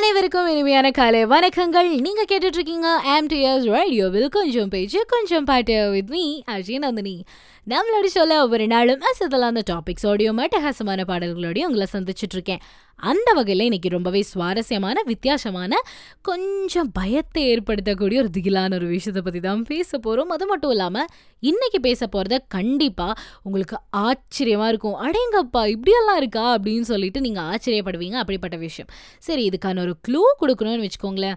அனைவருக்கும் இனிமையான காலை வணக்கங்கள். நீங்க கேட்டுட்டு இருக்கீங்க ஆம்டிஎஸ் ரேடியோவில் கொஞ்சம் பேச்சு கொஞ்சம் பாட்டு வித் மீ அஜய் நந்தினி. நம்மளோட சொல்ல ஒவ்வொரு நாளும் அசதலான டாபிக்ஸோடையும் அட்டகாசமான பாடல்களோடையும் உங்களை சந்திச்சுட்டு இருக்கேன் அந்த வகையில் இன்னைக்கு ரொம்பவே சுவாரஸ்யமான வித்தியாசமான கொஞ்சம் பயத்தை ஏற்படுத்தக்கூடிய ஒரு திகிலான ஒரு விஷயத்தை பற்றி தான் பேச போகிறோம் அது மட்டும் இல்லாமல் இன்னைக்கு பேச போகிறத கண்டிப்பாக உங்களுக்கு ஆச்சரியமாக இருக்கும். அடேங்கப்பா இப்படியெல்லாம் இருக்கா? அப்படின்னு சொல்லிட்டு நீங்கள் ஆச்சரியப்படுவீங்க அப்படிப்பட்ட விஷயம். சரி இதுக்கான ஒரு க்ளூ கொடுக்கணும்னு வச்சுக்கோங்களேன்.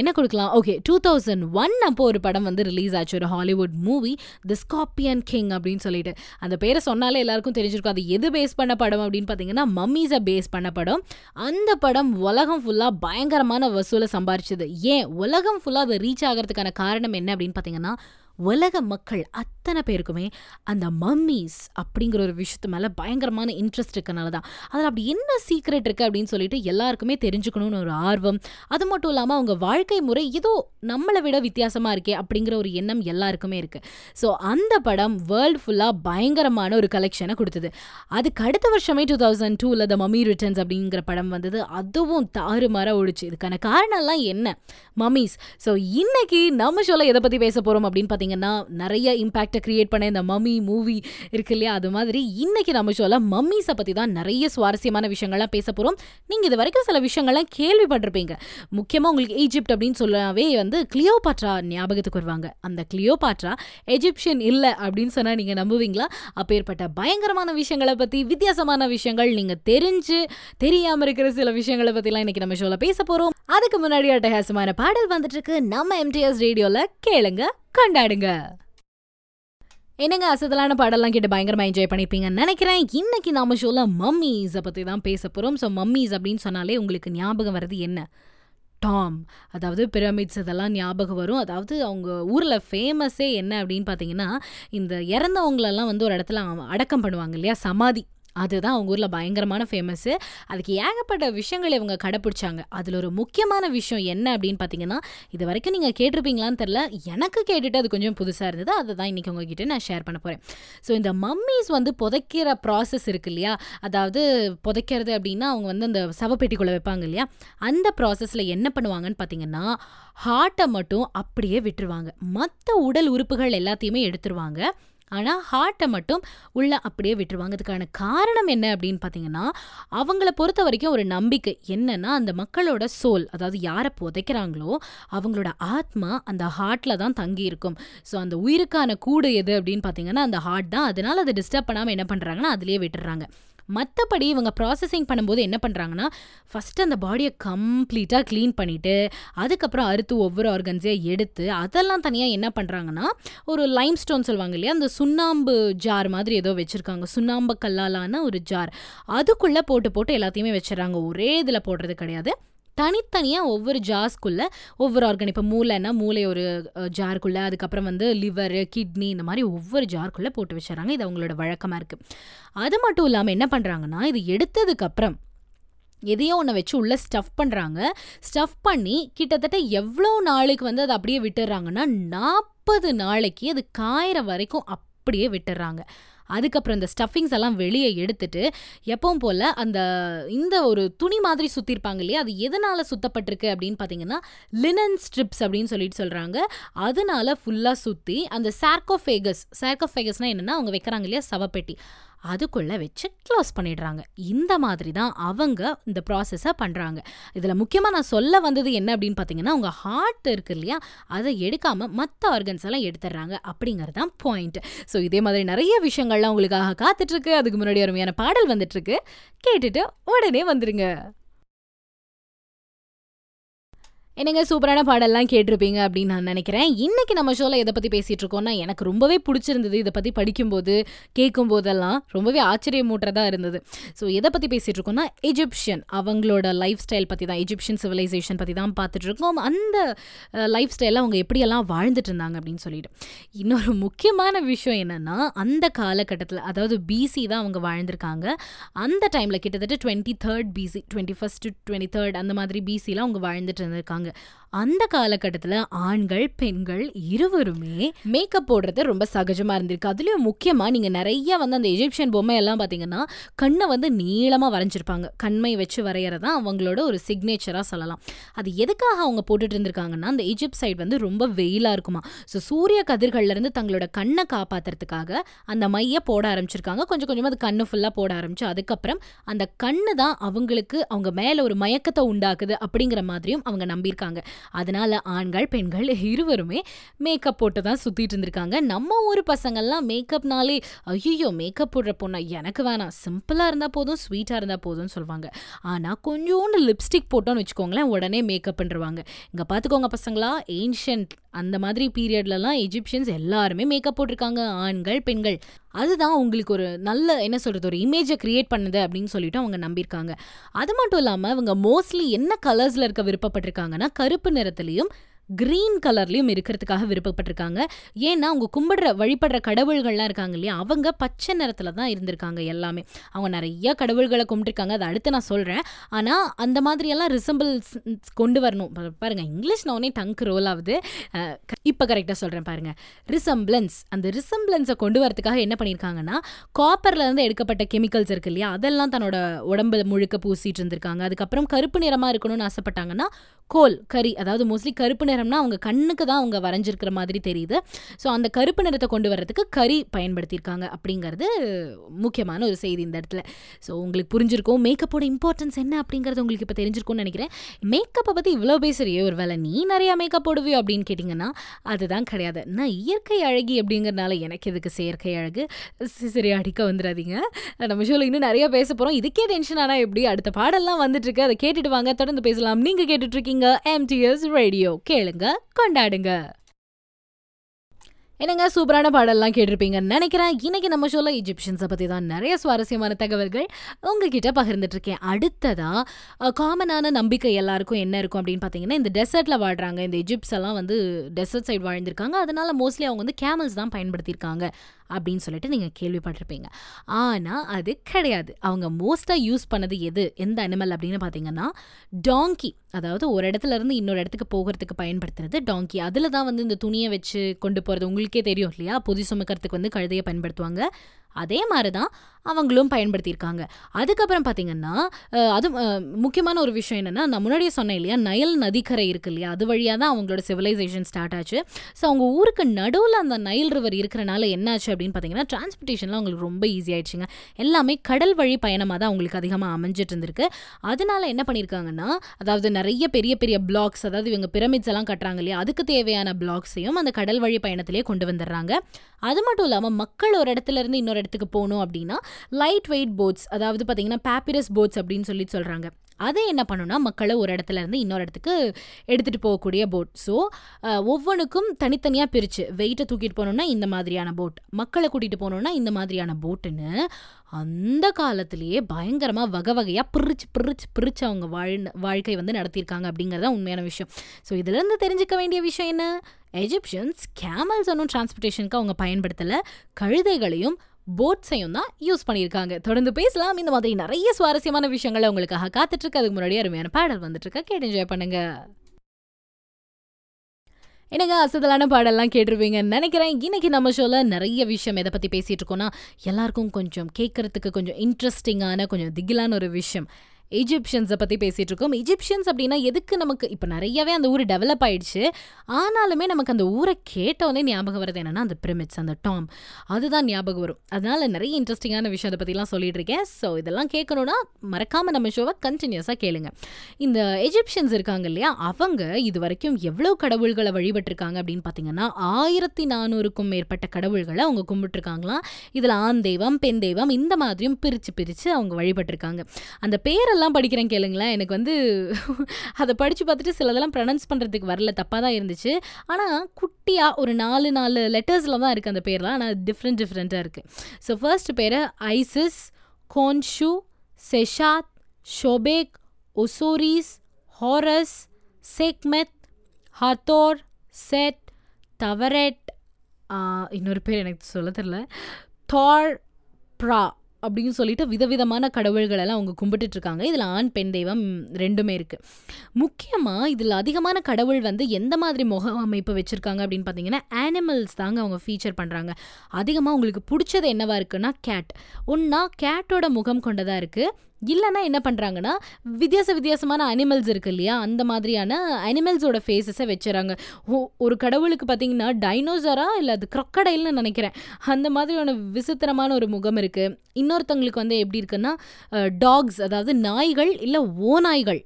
என்ன கொடுக்கலாம்? ஓகே டூ தௌசண்ட் ஒன் அப்போ ஒரு படம் வந்து ரிலீஸ் ஆச்சு. ஒரு Hollywood movie the scorpion king அப்படின்னு சொல்லிட்டு. அந்த பேரை சொன்னாலே எல்லாருக்கும் தெரிஞ்சிருக்கும். அது எது பேஸ் பண்ண படம் அப்படின்னு பார்த்தீங்கன்னா மம்மீஸை பேஸ் பண்ண படம் அந்த படம் உலகம் ஃபுல்லாக பயங்கரமான வசூலை சம்பாரிச்சது. ஏன்? உலகம் ஃபுல்லாக அதை ரீச் ஆகிறதுக்கான காரணம் என்ன அப்படின்னு பார்த்தீங்கன்னா உலக மக்கள் அத்தனை பேருக்குமே அந்த மம்மீஸ் அப்படிங்கிற ஒரு விஷயத்து மேலே பயங்கரமான இன்ட்ரெஸ்ட் இருக்கனால தான். அதில் அப்படி என்ன சீக்ரெட் இருக்குது அப்படின்னு சொல்லிட்டு எல்லாருக்குமே தெரிஞ்சுக்கணும்னு ஒரு ஆர்வம். அது மட்டும் இல்லாமல் அவங்க வாழ்க்கை முறை ஏதோ நம்மளை விட வித்தியாசமாக இருக்கே அப்படிங்கிற ஒரு எண்ணம் எல்லாருக்குமே இருக்குது ஸோ அந்த படம் வேர்ல்டு ஃபுல்லாக பயங்கரமான ஒரு கலெக்ஷனை கொடுத்தது. அதுக்கு அடுத்த வருஷமே டூ தௌசண்ட் டூவில் த மம்மி ரிட்டர்ன்ஸ் அப்படிங்கிற படம் வந்தது. அதுவும் தாறுமாறாக ஓடிச்சு. இதுக்கான காரணம்லாம் என்ன? மம்மீஸ் ஸோ இன்னைக்கு நம்ம சொல்ல எதை பற்றி பேச போகிறோம் அப்படின்னு பார்த்தீங்கன்னா நிறைய இம்பேக்டை கிரியேட் பண்ண இந்த மம்மி மூவி இருக்கு இல்லையா? அது மாதிரி இன்னைக்கு நம்ம ஷோவில் மம்மீஸை பற்றி தான் நிறைய சுவாரஸ்யமான விஷயங்கள்லாம் பேச போகிறோம் நீங்கள் இது வரைக்கும் சில விஷயங்கள்லாம் கேள்விப்பட்டிருப்பீங்க. முக்கியமாக உங்களுக்கு ஈஜிப்ட் அப்படின்னு சொல்லவே வந்து கிளியோபாட்ரா ஞாபகத்துக்கு வருவாங்க. அந்த கிளியோபாட்ரா எஜிப்ஷியன் இல்லை அப்படின்னு சொன்னால் நீங்கள் நம்புவீங்களா? அப்பேற்பட்ட பயங்கரமான விஷயங்களை பற்றி வித்தியாசமான விஷயங்கள் நீங்கள் தெரிஞ்சு தெரியாமல் இருக்கிற சில விஷயங்களை பற்றிலாம் இன்னைக்கு நம்ம ஷோவில் பேச போகிறோம் அதுக்கு முன்னாடி அட்டகாசமான பாடல் வந்துட்டு இருக்கு. நம்ம எம்டிஎஸ் ரேடியோவில் கேளுங்க. கொண்டாடுங்க. என்னங்க அசதலான பாடலாம் கேட்டு பயங்கரமாக என்ஜாய் பண்ணியிருப்பீங்கன்னு நினைக்கிறேன். இன்னைக்கு நாம ஷோல மம்மீஸை பற்றி தான் பேச போகிறோம் ஸோ மம்மீஸ் அப்படின்னு சொன்னாலே உங்களுக்கு ஞாபகம் வர்றது என்ன? டாம் அதாவது பிரமிட்ஸ் இதெல்லாம் ஞாபகம் வரும். அதாவது அவங்க ஊரில் ஃபேமஸே என்ன அப்படின்னு பார்த்தீங்கன்னா இந்த இறந்தவங்களெல்லாம் வந்து ஒரு இடத்துல அடக்கம் பண்ணுவாங்க இல்லையா? சமாதி. அதுதான் அவங்க ஊரில் பயங்கரமான ஃபேமஸ்ஸு அதுக்கு ஏகப்பட்ட விஷயங்கள் இவங்க கடைப்பிடிச்சாங்க அதில் ஒரு முக்கியமான விஷயம் என்ன அப்படின்னு பார்த்தீங்கன்னா இது வரைக்கும் நீங்கள் கேட்டிருப்பீங்களான்னு தெரில எனக்கு கேட்டுட்டு அது கொஞ்சம் புதுசாக இருந்தது. அதை தான் இன்றைக்கி உங்ககிட்ட நான் ஷேர் பண்ண போகிறேன் ஸோ இந்த மம்மிஸ் வந்து புதைக்கிற ப்ராசஸ் இருக்கு இல்லையா? அதாவது புதைக்கிறது அப்படின்னா அவங்க வந்து அந்த சவப்பெட்டிக்குள்ளே வைப்பாங்க இல்லையா? அந்த ப்ராசஸில் என்ன பண்ணுவாங்கன்னு பார்த்தீங்கன்னா ஹார்ட்டை மட்டும் அப்படியே விட்டுருவாங்க. மற்ற உடல் உறுப்புகள் எல்லாத்தையுமே எடுத்துருவாங்க. ஆனால் ஹார்ட்டை மட்டும் உள்ள அப்படியே விட்டுருவாங்க. அதுக்கான காரணம் என்ன அப்படின்னு பார்த்தீங்கன்னா அவங்கள பொறுத்த வரைக்கும் ஒரு நம்பிக்கை. என்னன்னா அந்த மக்களோட சோல் அதாவது யாரை புதைக்கிறாங்களோ அவங்களோட ஆத்மா அந்த ஹார்ட்டில் தான் தங்கி இருக்கும். ஸோ அந்த உயிருக்கான கூடு எது அப்படின்னு பார்த்தீங்கன்னா அந்த ஹார்ட் தான். அதனால் அதை டிஸ்டர்ப் பண்ணாமல் என்ன பண்ணுறாங்கன்னா அதுலேயே விட்டுறாங்க. மற்றபடி இவங்க ப்ராசஸிங் பண்ணும்போது என்ன பண்ணுறாங்கன்னா ஃபஸ்ட்டு அந்த பாடியை கம்ப்ளீட்டாக க்ளீன் பண்ணிவிட்டு அதுக்கப்புறம் அறுத்து ஒவ்வொரு ஆர்கன்ஸையும் எடுத்து அதெல்லாம் தனியாக என்ன பண்ணுறாங்கன்னா ஒரு லைம் ஸ்டோன் சொல்லுவாங்க இல்லையா அந்த சுண்ணாம்பு ஜார் மாதிரி ஏதோ வச்சுருக்காங்க சுண்ணாம்பு கல்லாலான ஒரு ஜார் அதுக்குள்ளே போட்டு போட்டு எல்லாத்தையுமே வச்சிடறாங்க. ஒரே இதில் போடுறது கிடையாது. தனித்தனியாக ஒவ்வொரு ஜார்ஸ்குள்ளே ஒவ்வொரு ஆர்கன் இப்போ மூளைன்னா மூளை ஒரு ஜாருக்குள்ளே அதுக்கப்புறம் வந்து லிவர் கிட்னி இந்த மாதிரி ஒவ்வொரு ஜாருக்குள்ளே போட்டு வச்சுறாங்க இது அவங்களோட வழக்கமாக இருக்குது அது மட்டும் இல்லாமல் என்ன பண்ணுறாங்கன்னா இது எடுத்ததுக்கப்புறம் எதையோ ஒன்று வச்சு உள்ளே ஸ்டஃப் பண்ணுறாங்க ஸ்டஃப் பண்ணி கிட்டத்தட்ட எவ்வளோ நாளைக்கு வந்து அதை அப்படியே விட்டுறாங்கன்னா நாற்பது நாளைக்கு அது காயிற வரைக்கும் அப்படியே விட்டுறாங்க அதுக்கப்புறம் இந்த ஸ்டஃபிங்ஸ் எல்லாம் வெளியே எடுத்துட்டு எப்பவும் போல் அந்த இந்த ஒரு துணி மாதிரி சுற்றிருப்பாங்க இல்லையா? அது எதனால் சுத்தப்பட்டிருக்கு அப்படின்னு பார்த்தீங்கன்னா லினன் ஸ்ட்ரிப்ஸ் அப்படின்னு சொல்லிட்டு சொல்கிறாங்க அதனால ஃபுல்லாக சுற்றி அந்த சார்கோஃபேகஸ் சார்கோஃபேகஸ்னால் என்னென்னா அவங்க வைக்கிறாங்க இல்லையா? சவப்பெட்டி. அதுக்குள்ளே வச்சு க்ளோஸ் பண்ணிடுறாங்க. இந்த மாதிரி தான் அவங்க இந்த ப்ராசஸை பண்ணுறாங்க இதில் முக்கியமாக நான் சொல்ல வந்தது என்ன அப்படின்னு பார்த்தீங்கன்னா உங்கள் ஹார்ட் இருக்கு இல்லையா அதை எடுக்காமல் மற்ற ஆர்கன்ஸ் எல்லாம் எடுத்துடுறாங்க அப்படிங்கிறது தான் பாயிண்ட் ஸோ இதே மாதிரி நிறைய விஷயங்கள்லாம் உங்களுக்காக காத்துட்ருக்கு அதுக்கு முன்னாடி அருமையான பாடல் வந்துட்டுருக்கு கேட்டுட்டு உடனே வந்துடுங்க என்னங்க சூப்பரான பாடல்லாம் கேட்டிருப்பீங்க அப்படின்னு நான் நினைக்கிறேன். இன்னைக்கு நம்ம ஷோவில் எதை பற்றி பேசிகிட்டு இருக்கோம்னா எனக்கு ரொம்பவே பிடிச்சிருந்தது இதை பற்றி படிக்கும்போது கேட்கும்போதெல்லாம் ரொம்பவே ஆச்சரியமூட்டுறதாக இருந்தது. ஸோ எதை பற்றி பேசிகிட்டு இருக்கோம்னா எஜிப்ஷியன் அவங்களோட லைஃப் ஸ்டைல் பற்றி தான் எஜிப்ஷியன் சிவிலைசேஷன் பற்றி தான் பார்த்துட்ருக்கோம் அந்த லைஃப் ஸ்டைலில் அவங்க எப்படியெல்லாம் வாழ்ந்துட்டு இருந்தாங்க அப்படின்னு சொல்லிட்டு. இன்னொரு முக்கியமான விஷயம் என்னென்னா அந்த காலகட்டத்தில் அதாவது பிசி தான் அவங்க வாழ்ந்திருக்காங்க. அந்த டைமில் கிட்டத்தட்ட twenty third BC twenty first twenty third அந்த மாதிரி பிசியில் அவங்க வாழ்ந்துட்டு இருந்திருக்காங்க. சொல்லியிருக்காங்க அந்த காலகட்டத்தில் ஆண்கள் பெண்கள் இருவருமே மேக்கப் போடுறது ரொம்ப சகஜமாக இருந்திருக்கு. அதுலேயும் முக்கியமாக நீங்கள் நிறைய வந்து அந்த எஜிப்சியன் பொம்மை எல்லாம் பார்த்தீங்கன்னா கண்ணை வந்து நீளமாக வரைஞ்சிருப்பாங்க. கண்மை வச்சு வரைகிறது தான் அவங்களோட ஒரு சிக்னேச்சராக சொல்லலாம். அது எதுக்காக அவங்க போட்டுட்டு இருந்திருக்காங்கன்னா அந்த ஈஜிப்ட் சைடு வந்து ரொம்ப வெயிலாக இருக்குமா. ஸோ சூரிய கதிர்கள்லேருந்து தங்களோட கண்ணை காப்பாற்றுறதுக்காக அந்த மையை போட ஆரம்பிச்சிருக்காங்க. கொஞ்சம் கொஞ்சமாக அது கண்ணு ஃபுல்லாக போட ஆரம்பிச்சு அதுக்கப்புறம் அந்த கண்ணு தான் அவங்களுக்கு அவங்க மேலே ஒரு மயக்கத்தை உண்டாக்குது அப்படிங்கிற மாதிரியும் அவங்க நம்பியிருக்காங்க. அதனால ஆண்கள் பெண்கள் இருவருமே மேக்கப் போட்டு தான் சுற்றிட்டு இருந்திருக்காங்க. நம்ம ஊர் பசங்கள்லாம் மேக்கப்னாலே ஐயோ மேக்கப் போடுற பொண்ணா? எனக்கு வேணாம். சிம்பிளாக இருந்தால் போதும் ஸ்வீட்டாக இருந்தால் போதும்னு சொல்லுவாங்க ஆனால் கொஞ்சோண்டு லிப்ஸ்டிக் போட்டோன்னு வச்சுக்கோங்களேன் உடனே மேக்கப் பண்ணுருவாங்க இங்கே பார்த்துக்கோங்க பசங்களா ஏன்ஷியன்ட் அந்த மாதிரி பீரியட்லலாம் எஜிப்சியன்ஸ் எல்லாருமே மேக்கப் போட்டிருக்காங்க. ஆண்கள் பெண்கள். அதுதான் உங்களுக்கு ஒரு நல்ல என்ன சொல்கிறது ஒரு இமேஜை க்ரியேட் பண்ணுது அப்படின்னு சொல்லிட்டு அவங்க நம்பியிருக்காங்க. அது மட்டும் இல்லாமல் அவங்க மோஸ்ட்லி என்ன கலர்ஸில் இருக்க விருப்பப்பட்டிருக்காங்கன்னா கருப்பு நிறத்துலேயும் க்ரீன் கலர்லேயும் இருக்கிறதுக்காக விருப்பப்பட்டிருக்காங்க. ஏன்னா அவங்க கும்பிடுற வழிபடுற கடவுள்கள்லாம் இருக்காங்க இல்லையா? அவங்க பச்சை நிறத்தில் தான் இருந்திருக்காங்க எல்லாமே. அவங்க நிறைய கடவுள்களை கும்பிட்டுருக்காங்க. அதை அடுத்து நான் சொல்கிறேன் ஆனால் அந்த மாதிரியெல்லாம் ரிசம்பிள்ஸ் கொண்டு வரணும். பாருங்கள் இங்கிலீஷ் நான் உடனே டங்க் ரோல் ஆகுது. இப்போ கரெக்டாக சொல்கிறேன் பாருங்கள் ரிசம்பிளன்ஸ் அந்த ரிசம்பிளன்ஸை கொண்டு வரதுக்காக என்ன பண்ணியிருக்காங்கன்னா காப்பர்லேருந்து எடுக்கப்பட்ட கெமிக்கல்ஸ் இருக்கு இல்லையா? அதெல்லாம் தன்னோட உடம்பு முழுக்க பூசிட்டு இருந்திருக்காங்க. அதுக்கப்புறம் கருப்பு நிறமாக இருக்கணும்னு ஆசைப்பட்டாங்கன்னா கோல் கறி அதாவது மோஸ்ட்லி கருப்பு நிறம்னா அவங்க கண்ணுக்கு தான் அவங்க வரைஞ்சிருக்கிற மாதிரி தெரியுது. ஸோ அந்த கருப்பு நிறத்தை கொண்டு வர்றதுக்கு கறி பயன்படுத்தியிருக்காங்க அப்படிங்கிறது முக்கியமான ஒரு செய்தி இந்த இடத்துல. ஸோ உங்களுக்கு புரிஞ்சிருக்கும் மேக்கப்போட இம்பார்ட்டன்ஸ் என்ன அப்படிங்கிறது உங்களுக்கு இப்போ தெரிஞ்சிருக்கும்னு நினைக்கிறேன். மேக்கப்பை பற்றி இவ்வளோ பேசுறியே ஒரு வேலை நீ நிறையா மேக்கப் போடுவியோ அப்படின்னு கேட்டிங்கன்னா அதுதான் கிடையாது. நான் இயற்கை அழகி அப்படிங்கிறனால எனக்கு எதுக்கு செயற்கை அழகு? சரி அடிக்க வந்துடாதீங்க நம்ம ஷோவில் இன்னும் நிறைய பேச போகிறோம் இதுக்கே டென்ஷன் ஆனால் எப்படி அடுத்த பாடல்லாம் வந்துட்டுருக்கு அதை கேட்டுட்டு வாங்க. தொடர்ந்து பேசலாம். நீங்கள் கேட்டுட்ருக்கீங்க எம்டிஎஸ் ரேடியோ கேளுங்க கொண்டாடுங்க. என்னங்க சூப்பரான பாடல்லாம் கேட்டிருப்பீங்கன்னு நினைக்கிறேன். இன்னைக்கு நம்ம ஷோல இஜிப்ஷியன்ஸை பற்றி தான் நிறைய சுவாரஸ்யமான தகவல்கள் உங்ககிட்ட பகிர்ந்துட்டு இருக்கேன் காமனான நம்பிக்கை எல்லாருக்கும் என்ன இருக்கும் அப்படின்னு பார்த்தீங்கன்னா இந்த டெசர்ட்டில் வாழ்கிறாங்க இந்த இஜிப்ஸ் எல்லாம் வந்து டெசர்ட் சைடு வாழ்ந்திருக்காங்க. அதனால மோஸ்ட்லி அவங்க வந்து கேமல்ஸ் தான் பயன்படுத்தியிருக்காங்க அப்படின்னு சொல்லிட்டு நீங்கள் கேள்விப்பட்டிருப்பீங்க. ஆனால் அது கிடையாது. அவங்க மோஸ்ட்டாக யூஸ் பண்ணது எது? எந்த அனிமல் அப்படின்னு பார்த்தீங்கன்னா டாங்கி அதாவது ஒரு இடத்துல இருந்து இன்னொரு இடத்துக்கு போகிறதுக்கு பயன்படுத்துறது டாங்கி அதில் தான் வந்து இந்த துணியை வச்சு கொண்டு போகிறது உங்களுக்கு தெரியும் இல்லையா? பொதி சுமக்கிறதுக்கு வந்து கழுதையை பயன்படுத்துவாங்க. அதே மாதிரி தான் அவங்களும் பயன்படுத்தியிருக்காங்க. அதுக்கப்புறம் பார்த்தீங்கன்னா அது முக்கியமான ஒரு விஷயம் என்னென்னா நான் முன்னாடியே சொன்னேன் இல்லையா? நயல் நதிக்கரை இருக்கு இல்லையா? அது வழியாக தான் அவங்களோட சிவிலைசேஷன் ஸ்டார்ட் ஆச்சு. ஸோ அவங்க ஊருக்கு நடுவில் அந்த நைல் ரிவர் இருக்கிறனால என்னாச்சு அப்படின்னு பார்த்தீங்கன்னா டிரான்ஸ்போர்ட்டேஷன்லாம் அவங்களுக்கு ரொம்ப ஈஸி ஆயிடுச்சுங்க. எல்லாமே கடல் வழி பயணமாக தான் அவங்களுக்கு அதிகமாக அமைஞ்சிட்டு இருந்திருக்கு. அதனால என்ன பண்ணியிருக்காங்கன்னா அதாவது நிறைய பெரிய பெரிய பிளாக்ஸ் அதாவது இவங்க பிரமிட்ஸ் எல்லாம் கட்டுறாங்க இல்லையா? அதுக்கு தேவையான பிளாக்ஸையும் அந்த கடல் வழி பயணத்திலே கொண்டு வந்துடுறாங்க. அது மட்டும் இல்லாமல் மக்கள் ஒரு இடத்துல இருந்து இன்னொரு இடத்துக்கு போகணும் அப்படின்னா லைட் வெயிட் போட்ஸ் அதாவது பார்த்திங்கன்னா பேப்பிரஸ் போட்ஸ் அப்படின்னு சொல்லி சொல்கிறாங்க அதை என்ன பண்ணுன்னா மக்களை ஒரு இடத்துல இருந்து இன்னொரு இடத்துக்கு எடுத்துகிட்டு போகக்கூடிய போட் ஸோ ஒவ்வொன்றுக்கும் தனித்தனியாக பிரித்து வெயிட்டை தூக்கிட்டு போகணுன்னா இந்த மாதிரியான போட் மக்களை கூட்டிகிட்டு போனோம்னா இந்த மாதிரியான போட்டுன்னு அந்த காலத்திலேயே பயங்கரமாக வகை வகையாக பிரிச்சு பிரிச்சு பிரித்து அவங்க வாழ் வாழ்க்கை வந்து நடத்தியிருக்காங்க அப்படிங்கிறது தான் உண்மையான விஷயம். ஸோ இதிலேருந்து தெரிஞ்சுக்க வேண்டிய விஷயம் என்ன? எஜிப்ஷியன்ஸ் கேமல்ஸ் ஒன்றும் டிரான்ஸ்போர்ட்டேஷனுக்கு அவங்க பயன்படுத்தலை. கழுதைகளையும் போட்ஸையும் தான் யூஸ் பண்ணியிருக்காங்க. தொடர்ந்து பேசலாம். இந்த மாதிரி நிறைய சுவாரஸ்யமான விஷயங்களை உங்களுக்காக காத்துட்ருக்கு. அதுக்கு முன்னாடி அருமையான பாடல் வந்துட்டு இருக்க கேட்டு என்ஜாய் பண்ணுங்க. எனக்கு அசதலான பாடெல்லாம் கேட்டிருப்பீங்கன்னு நினைக்கிறேன். இன்னைக்கு நம்ம ஷோவில் நிறைய விஷயம் எதை பற்றி பேசிகிட்டு இருக்கோன்னா எல்லாருக்கும் கொஞ்சம் கேட்குறதுக்கு கொஞ்சம் இன்ட்ரெஸ்டிங்கான கொஞ்சம் திகிலான ஒரு விஷயம். ஈஜிப்ஷியன்ஸை பற்றி பேசிகிட்டு இருக்கோம் ஈஜிப்ஷியன்ஸ் அப்படின்னா எதுக்கு நமக்கு இப்போ நிறையவே அந்த ஊர் டெவலப் ஆயிடுச்சு? ஆனாலுமே நமக்கு அந்த ஊரை கேட்டோடனே ஞாபகம் வருது என்னென்னா அந்த பிரமிட்ஸ் அந்த டாம் அதுதான் ஞாபகம் வரும். அதனால் நிறைய இன்ட்ரெஸ்டிங்கான விஷயம் அதை பற்றிலாம் சொல்லிட்டு இருக்கேன் ஸோ இதெல்லாம் கேட்கணுன்னா மறக்காமல் நம்ம ஷோவை கண்டினியூஸாக கேளுங்க. இந்த எஜிப்ஷியன்ஸ் இருக்காங்க இல்லையா? அவங்க இது வரைக்கும் எவ்வளோ கடவுள்களை வழிபட்டிருக்காங்க அப்படின்னு பார்த்தீங்கன்னா ஆயிரத்தி நானூறுக்கும் மேற்பட்ட கடவுள்களை அவங்க கும்பிட்டுருக்காங்களாம். இதில் ஆண் தெய்வம் பெண் தெய்வம் இந்த மாதிரியும் பிரித்து பிரித்து அவங்க வழிபட்டிருக்காங்க. அந்த பேரெல்லாம் எல்லாம் படிக்கிறேன் கேளுங்களேன். எனக்கு வந்து அதை படித்து பார்த்துட்டு சிலதெல்லாம் ப்ரனன்ஸ் பண்ணுறதுக்கு வரல. தப்பாக தான் இருந்துச்சு. ஆனால் குட்டியாக ஒரு நாலு நாலு லெட்டர்ஸில் தான் இருக்குது அந்த பேர்லாம் ஆனால் டிஃப்ரெண்ட் டிஃப்ரெண்ட்டாக இருக்குது so first pair Isis Khonsu Seshat Sobek Osiris Horus Sekhmet Hathor Set Taweret இன்னொரு பேர் எனக்கு சொல்ல தெரில தார் ப்ரா அப்படின்னு சொல்லிட்டு விதவிதமான கடவுள்கள் எல்லாம் அவங்க கும்பிட்டுட்டு இருக்காங்க இதில் ஆண் பெண் தெய்வம் ரெண்டுமே இருக்குது முக்கியமாக இதில் அதிகமான கடவுள் வந்து எந்த மாதிரி முக அமைப்பு வச்சுருக்காங்க அப்படின்னு பார்த்தீங்கன்னா ஆனிமல்ஸ் தாங்க அவங்க ஃபீச்சர் பண்ணுறாங்க அதிகமாக உங்களுக்கு பிடிச்சது என்னவா இருக்குன்னா கேட் ஒன்றா கேட்டோட முகம் கொண்டதாக இருக்குது இல்லைன்னா என்ன பண்ணுறாங்கன்னா வித்தியாச வித்தியாசமான அனிமல்ஸ் இருக்கு இல்லையா அந்த மாதிரியான அனிமல்ஸோட ஃபேஸஸை வச்சுறாங்க. ஓ ஒரு கடவுளுக்கு பார்த்தீங்கன்னா டைனோசரா இல்லை அது க்ரொக்கடைல்னு நினைக்கிறேன். அந்த மாதிரியான விசித்திரமான ஒரு முகம் இருக்குது இன்னொருத்தவங்களுக்கு வந்து எப்படி இருக்குன்னா டாக்ஸ் அதாவது நாய்கள் இல்லை ஓநாய்கள்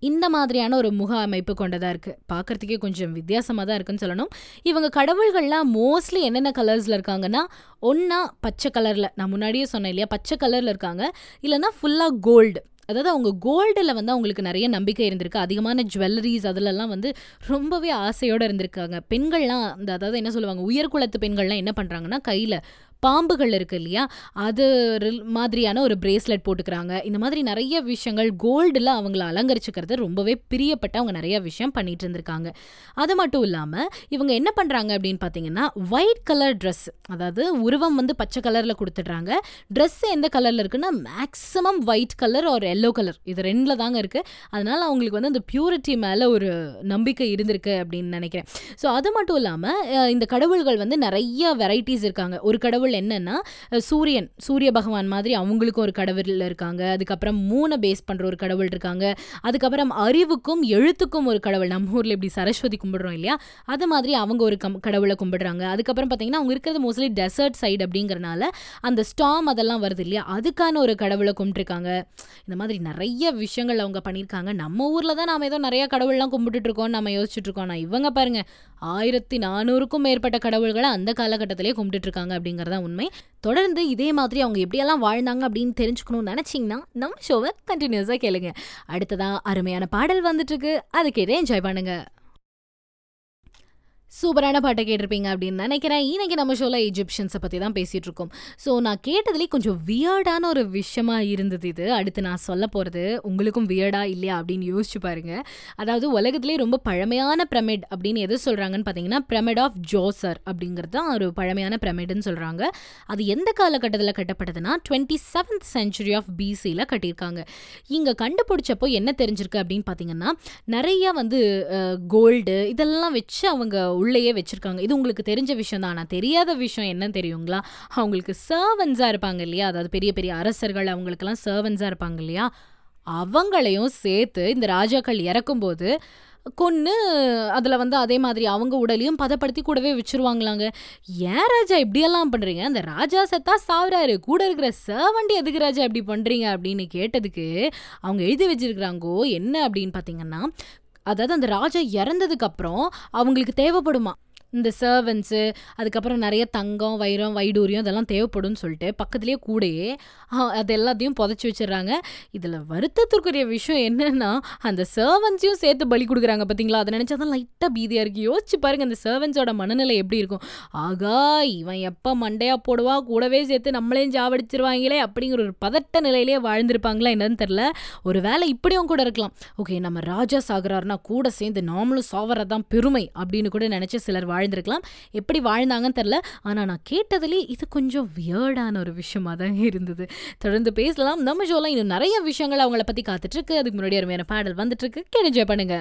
இந்த மாதிரியான ஒரு முக அமைப்பு கொண்டதாக இருக்குது பார்க்குறதுக்கே கொஞ்சம் வித்தியாசமாக தான் இருக்குன்னு சொல்லணும். இவங்க கடவுள்கள்லாம் மோஸ்ட்லி என்னென்ன கலர்ஸில் இருக்காங்கன்னா ஒன்றா பச்சை கலரில் நான் முன்னாடியே சொன்னேன் இல்லையா? பச்சை கலரில் இருக்காங்க. இல்லைன்னா ஃபுல்லாக கோல்டு அதாவது அவங்க கோல்டில் வந்து அவங்களுக்கு நிறைய நம்பிக்கை இருந்திருக்கு. அதிகமான ஜுவல்லரிஸ் அதிலெல்லாம் வந்து ரொம்பவே ஆசையோடு இருந்திருக்காங்க. பெண்கள்லாம் அந்த அதாவது என்ன சொல்லுவாங்க? உயர்குலத்து பெண்கள்லாம் என்ன பண்ணுறாங்கன்னா கையில் பாம்புகள் இருக்கு இல்லையா? அது மாதிரியான ஒரு பிரேஸ்லெட் போட்டுக்கிறாங்க. இந்த மாதிரி நிறைய விஷயங்கள் கோல்டில் அவங்கள அலங்கரிச்சுக்கிறது ரொம்பவே பிரியப்பட்டு அவங்க நிறைய விஷயம் பண்ணிட்டு இருந்திருக்காங்க. அது மட்டும் இல்லாமல் இவங்க என்ன பண்ணுறாங்க அப்படின்னு பார்த்தீங்கன்னா ஒயிட் கலர் ட்ரெஸ் அதாவது உருவம் வந்து பச்சை கலரில் கொடுத்துட்றாங்க. ட்ரெஸ் எந்த கலரில் இருக்குன்னா மேக்ஸிமம் ஒயிட் கலர் ஒரு எல்லோ கலர் இது ரெண்டில் தாங்க இருக்குது அதனால் அவங்களுக்கு வந்து அந்த பியூரிட்டி மேலே ஒரு நம்பிக்கை இருந்திருக்கு அப்படின்னு நினைக்கிறேன். ஸோ அது மட்டும் இல்லாமல் இந்த கடவுள்கள் வந்து நிறைய வெரைட்டிஸ் இருக்காங்க. ஒரு கடவுள் என்னன்னா சூரியன் சூரிய பகவான் மாதிரி அவங்களுக்கும் ஒரு கடவுள் இருக்காங்க. அதுக்கப்புறம் மூணை பேஸ் பண்ணுற ஒரு கடவுள் இருக்காங்க. அதுக்கப்புறம் அறிவுக்கும் எழுத்துக்கும் ஒரு கடவுள். நம்ம ஊரில் இப்படி சரஸ்வதி கும்பிடுறோம் இல்லையா? அது மாதிரி அவங்க ஒரு கம் கடவுளை கும்பிடுறாங்க. அதுக்கப்புறம் பார்த்தீங்கன்னா அவங்க இருக்கிறது மோஸ்ட்லி டெசர்ட் சைடு அப்படிங்கிறனால அந்த ஸ்டாம் அதெல்லாம் வருது இல்லையா? அதுக்கான ஒரு கடவுளை கும்பிட்டுருக்காங்க. இந்த மாதிரி நிறைய விஷயங்கள் அவங்க பண்ணியிருக்காங்க. நம்ம ஊரில் தான் நாம் ஏதோ நிறைய கடவுள்லாம் கும்பிட்டுட்டு இருக்கோம் நம்ம யோசிச்சுட்ருக்கோம். நான் இவங்க பாருங்க ஆயிரத்தி நானூறுக்கும் மேற்பட்ட கடவுள்களை அந்த காலகட்டத்திலே கும்பிட்டுட்ருக்காங்க அப்படிங்கிறத தான் உண்மை. தொடர்ந்து இதே மாதிரி அவங்க எப்படியெல்லாம் வாழ்ந்தாங்க அப்படின்னு தெரிஞ்சுக்கணும்னு நினைச்சீங்கன்னா நம்ம ஷோவை கண்டினியூஸாக கேளுங்க. அடுத்ததா அருமையான பாடல் வந்துட்டு இருக்கு அதை கேட்டு என்ஜாய் பண்ணுங்க. சூப்பரான பாட்டை கேட்டிருப்பீங்க அப்படின்னு நினைக்கிறேன். இன்னைக்கு நம்ம ஷோவில் ஈஜிப்ஷியன்ஸை பற்றி தான் பேசிகிட்டு இருக்கோம். ஸோ நான் கேட்டதுலேயே கொஞ்சம் வியர்டான ஒரு விஷயமாக இருந்தது இது. அடுத்து நான் சொல்ல போகிறது உங்களுக்கும் வியர்டா இல்லையா அப்படின்னு யோசிச்சு பாருங்க. அதாவது உலகத்திலே ரொம்ப பழமையான பிரமிட் அப்படின்னு எது சொல்கிறாங்கன்னு பார்த்தீங்கன்னா பிரமிட் ஆஃப் ஜோசர் அப்படிங்கிறது தான் ஒரு பழமையான பிரமிடுன்னு சொல்கிறாங்க அது எந்த காலகட்டத்தில் கட்டப்பட்டதுன்னா டுவெண்ட்டி செவன்த் சென்ச்சுரி ஆஃப் பிசியில் கட்டியிருக்காங்க. இங்கே கண்டுபிடிச்சப்போ என்ன தெரிஞ்சிருக்கு அப்படின்னு பார்த்தீங்கன்னா நிறைய வந்து கோல்டு இதெல்லாம் வச்சு அவங்க உள்ளேயே வச்சுருக்காங்க. இது உங்களுக்கு தெரிஞ்ச விஷயம் தான். ஆனால் தெரியாத விஷயம் என்னன்னு தெரியுங்களா? அவங்களுக்கு சர்வன்ஸாக இருப்பாங்க இல்லையா? அதாவது பெரிய பெரிய அரசர்கள் அவங்களுக்கெல்லாம் சர்வன்ஸாக இருப்பாங்க இல்லையா? அவங்களையும் சேர்த்து இந்த ராஜாக்கள் இறக்கும்போது கொன்று அதில் வந்து அதே மாதிரி அவங்க உடலையும் பதப்படுத்தி கூடவே வச்சிருவாங்களாங்க. ஏன் ராஜா இப்படியெல்லாம் பண்ணுறீங்க அந்த ராஜா செத்தா சாவுறாரு. கூட இருக்கிற சர்வண்டி எதுக்கு ராஜா இப்படி பண்ணுறீங்க அப்படின்னு கேட்டதுக்கு அவங்க எழுதி வச்சிருக்கிறாங்கோ என்ன அப்படின்னு பார்த்தீங்கன்னா அதாவது அந்த ராஜா இறந்ததுக்கு அப்புறம் அவங்களுக்கு தேவைப்படுமா? இந்த சர்வன்ஸு அதுக்கப்புறம் நிறைய தங்கம் வைரம் வைடூரியம் இதெல்லாம் தேவைப்படும்னு சொல்லிட்டு பக்கத்துலேயே கூடயே அது எல்லாத்தையும் புதைச்சி வச்சிடுறாங்க. இதில் வருத்தத்திற்குரிய விஷயம் என்னென்னா அந்த சர்வன்ஸையும் சேர்த்து பலி கொடுக்குறாங்க பார்த்தீங்களா அதை நினச்சா தான் லைட்டாக பீதியாக இருக்குது யோசிச்சு பாருங்கள் அந்த சர்வன்ஸோட மனநிலை எப்படி இருக்கும்? ஆகா இவன் எப்போ மண்டையாக போடுவா? கூடவே சேர்த்து நம்மளையும் ஜாவடிச்சிருவாங்களே அப்படிங்கிற ஒரு பதட்ட நிலையிலேயே வாழ்ந்திருப்பாங்களா என்னன்னு தெரில ஒரு வேலை இப்படியும் கூட இருக்கலாம். ஓகே நம்ம ராஜா சாகுறாருன்னா கூட சேர்ந்து நாமளும் சாவரதான் பெருமை அப்படின்னு கூட நினச்சி சிலர் வாழ்ந்திருக்கலாம். எப்படி வாழ்ந்தாங்கன்னு தெரில ஆனால் நான் கேட்டதுலேயே இது கொஞ்சம் வியர்டான ஒரு விஷயமா தான் இருந்தது. தொடர்ந்து பேசலாம். நம்ம ஷோலாம் இன்னும் நிறைய விஷயங்கள் அவங்கள பற்றி காத்துட்ருக்கு அதுக்கு முன்னாடி அருமையான பாடல் வந்துட்டுருக்கு கேட்டு பண்ணுங்க.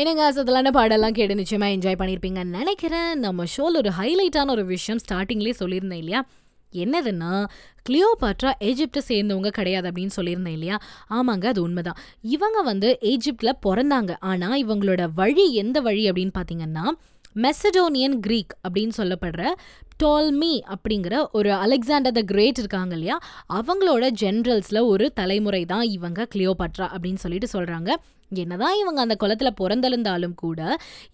என்னங்க அசதலான பாடெல்லாம் கேட்டு நிச்சயமாக என்ஜாய் பண்ணியிருப்பீங்கன்னு நினைக்கிறேன். நம்ம ஷோவில் ஒரு ஹைலைட்டான ஒரு விஷயம் ஸ்டார்டிங்லேயே சொல்லியிருந்தேன் இல்லையா? என்னதுன்னா கிளியோபாட்ரா ஈஜிப்டை சேர்ந்தவங்க கிடையாது அப்படின்னு சொல்லியிருந்தேன் இல்லையா? ஆமாங்க அது உண்மைதான். இவங்க வந்து ஈஜிப்டில் பிறந்தாங்க. ஆனால் இவங்களோட வழி எந்த வழி அப்படின்னு பார்த்தீங்கன்னா மெசடோனியன் கிரீக் அப்படின்னு சொல்லப்படுற டோல்மி அப்படிங்கிற ஒரு அலெக்சாண்டர் த கிரேட் இருக்காங்க இல்லையா? அவங்களோட ஜென்ரல்ஸில் ஒரு தலைமுறை தான் இவங்க கிளியோபாட்ரா அப்படின்னு சொல்லிட்டு சொல்கிறாங்க என்னதான் இவங்க அந்த குளத்தில் பிறந்திருந்தாலும் கூட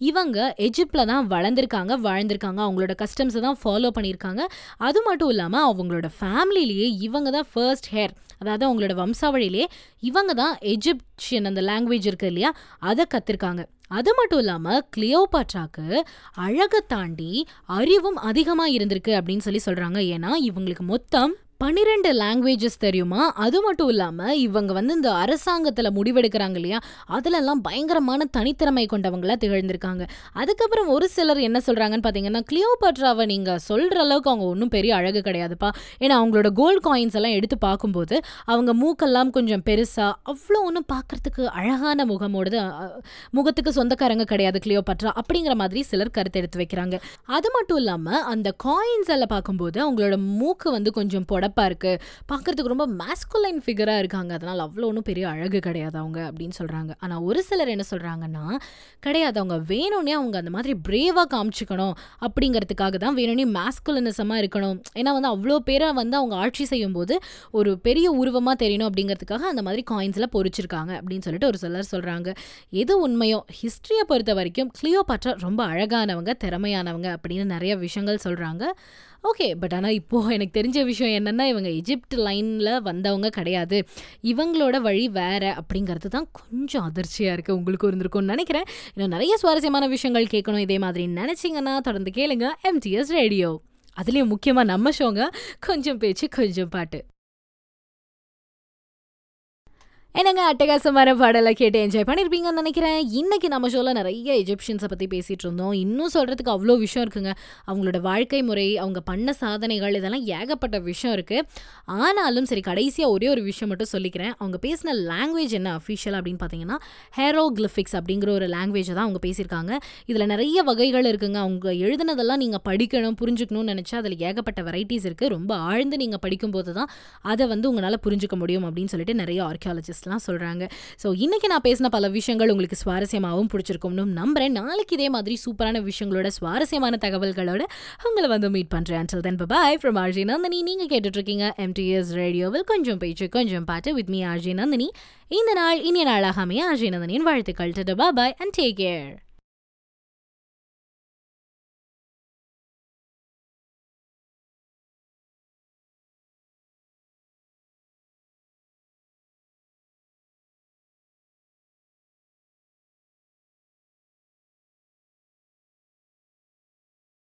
இவங்க எஜிப்டில் தான் வளர்ந்துருக்காங்க வாழ்ந்திருக்காங்க. அவங்களோட கஸ்டம்ஸை தான் ஃபாலோ பண்ணியிருக்காங்க. அது மட்டும் இல்லாமல் அவங்களோட ஃபேமிலிலேயே இவங்க தான் ஃபர்ஸ்ட் ஹேர் அதாவது அவங்களோட வம்சாவழியிலே இவங்க தான் எஜிப்சியன் அந்த லாங்குவேஜ் இருக்கு இல்லையா? அதை கற்றுருக்காங்க அது மட்டும் இல்லாமல் கிளியோபாட்ராக்கு அழகை தாண்டி அறிவும் அதிகமாக இருந்திருக்கு அப்படின்னு சொல்லி சொல்கிறாங்க ஏன்னா இவங்களுக்கு மொத்தம் பன்னிரெண்டு லாங்குவேஜஸ் தெரியுமா? அது மட்டும் இல்லாமல் இவங்க வந்து இந்த அரசாங்கத்தில் முடிவெடுக்கிறாங்க இல்லையா? அதிலெல்லாம் பயங்கரமான தனித்திறமை கொண்டவங்களாக திகழ்ந்திருக்காங்க. அதுக்கப்புறம் ஒரு சிலர் என்ன சொல்கிறாங்கன்னு பார்த்தீங்கன்னா கிளியோபட்ராவை நீங்கள் சொல்கிற அளவுக்கு அவங்க ஒன்றும் பெரிய அழகு கிடையாதுப்பா. ஏன்னா அவங்களோட கோல்ட் காயின்ஸ் எல்லாம் எடுத்து பார்க்கும்போது அவங்க மூக்கெல்லாம் கொஞ்சம் பெருசாக அவ்வளோ ஒன்றும் பார்க்குறதுக்கு அழகான முகமோடது முகத்துக்கு சொந்தக்காரங்க கிடையாது கிளியோபட்ரா அப்படிங்கிற மாதிரி சிலர் கருத்து எடுத்து வைக்கிறாங்க. அது மட்டும் இல்லாமல் அந்த காயின்ஸ் எல்லாம் பார்க்கும்போது அவங்களோட மூக்கு வந்து கொஞ்சம் நடப்பாக இருக்குது பார்க்குறதுக்கு ரொம்ப மேஸ்குலைன் ஃபிகராக இருக்காங்க. அதனால் அவ்வளோ ஒன்றும் பெரிய அழகு கிடையாது அவங்க அப்படின்னு சொல்கிறாங்க ஆனால் ஒரு சிலர் என்ன சொல்கிறாங்கன்னா கிடையாது அவங்க வேணும்னே அவங்க அந்த மாதிரி பிரேவாக காமிச்சிக்கணும். அப்படிங்கிறதுக்காக தான் வேணும்னே மேஸ்குலனிசமாக இருக்கணும். ஏன்னா வந்து அவ்வளோ பேரை வந்து அவங்க ஆட்சி செய்யும்போது ஒரு பெரிய உருவமாக தெரியணும் அப்படிங்கிறதுக்காக அந்த மாதிரி காயின்ஸில் பொறிச்சிருக்காங்க அப்படின்னு சொல்லிட்டு ஒரு சிலர் சொல்கிறாங்க எது உண்மையோ ஹிஸ்ட்ரியை பொறுத்த வரைக்கும் கிளியோபாட்ரா ரொம்ப அழகானவங்க திறமையானவங்க அப்படின்னு நிறைய விஷயங்கள் சொல்கிறாங்க ஓகே பட் ஆனால் இப்போது எனக்கு தெரிஞ்ச விஷயம் என்னென்னா இவங்க எஜிப்ட் லைனில் வந்தவங்க கிடையாது. இவங்களோட வழி வேறு அப்படிங்கிறது தான் கொஞ்சம் அதிர்ச்சியாக இருக்குது உங்களுக்கு இருந்திருக்கும்னு நினைக்கிறேன். இன்னும் நிறைய சுவாரஸ்யமான விஷயங்கள் கேட்கணும். இதே மாதிரி நினச்சிங்கன்னா தொடர்ந்து கேளுங்க. எம்டிஎஸ் ரேடியோ அதுலேயும் முக்கியமாக நம்ம ஷோங்க கொஞ்சம் பேச்சு கொஞ்சம் பாட்டு. என்னங்க அட்டகாசமான பாடலை கேட்டு என்ஜாய் பண்ணியிருப்பீங்கன்னு நினைக்கிறேன். இன்னைக்கு நம்ம ஷோவில் நிறைய எஜிப்ஷியன்ஸை பற்றி பேசிகிட்டு இருந்தோம். இன்னும் சொல்கிறதுக்கு அவ்வளோ விஷயம் இருக்குங்க. அவங்களோட வாழ்க்கை முறை அவங்க பண்ண சாதனைகள் இதெல்லாம் ஏகப்பட்ட விஷயம் இருக்குது ஆனாலும் சரி கடைசியாக ஒரே ஒரு விஷயம் மட்டும் சொல்லிக்கிறேன். அவங்க பேசின லாங்குவேஜ் என்ன அஃபிஷியல் அப்படின்னு பார்த்தீங்கன்னா ஹேரோக்ளிஃபிக்ஸ் அப்படிங்கிற ஒரு லாங்குவேஜை தான் அவங்க பேசியிருக்காங்க. இதில் நிறைய வகைகள் இருக்குங்க. அவங்க எழுதினதெல்லாம் நீங்கள் படிக்கணும் புரிஞ்சுக்கணும்னு நினச்சா அதில் ஏகப்பட்ட வெரைட்டிஸ் இருக்குது ரொம்ப ஆழ்ந்து நீங்கள் படிக்கும்போது தான் அதை வந்து உங்களால் புரிஞ்சுக்க முடியும் அப்படின்னு சொல்லிட்டு நிறைய ஆர்கியாலஜிஸ்ட் எல்லாம் சொல்கிறாங்க ஸோ இன்றைக்கி நான் பேசின பல விஷயங்கள் உங்களுக்கு சுவாரஸ்யமாகவும் பிடிச்சிருக்கும்னு நம்புகிறேன் நாளைக்கு இதே மாதிரி சூப்பரான விஷயங்களோட சுவாரஸ்யமான தகவல்களோட உங்களை வந்து மீட் பண்ணுறேன் until then bye from RJ Nandini நீங்கள் கேட்டுட்ருக்கீங்க எம்டிஎஸ் ரேடியோவில் கொஞ்சம் பேச்சு கொஞ்சம் பாட்டு வித் மீ ஆர்ஜி நந்தினி இந்த நாள் இனிய நாளாகாமே ஆர்ஜி நந்தினியின் வாழ்த்துக்கள். பாய் அண்ட் டேக் கேர்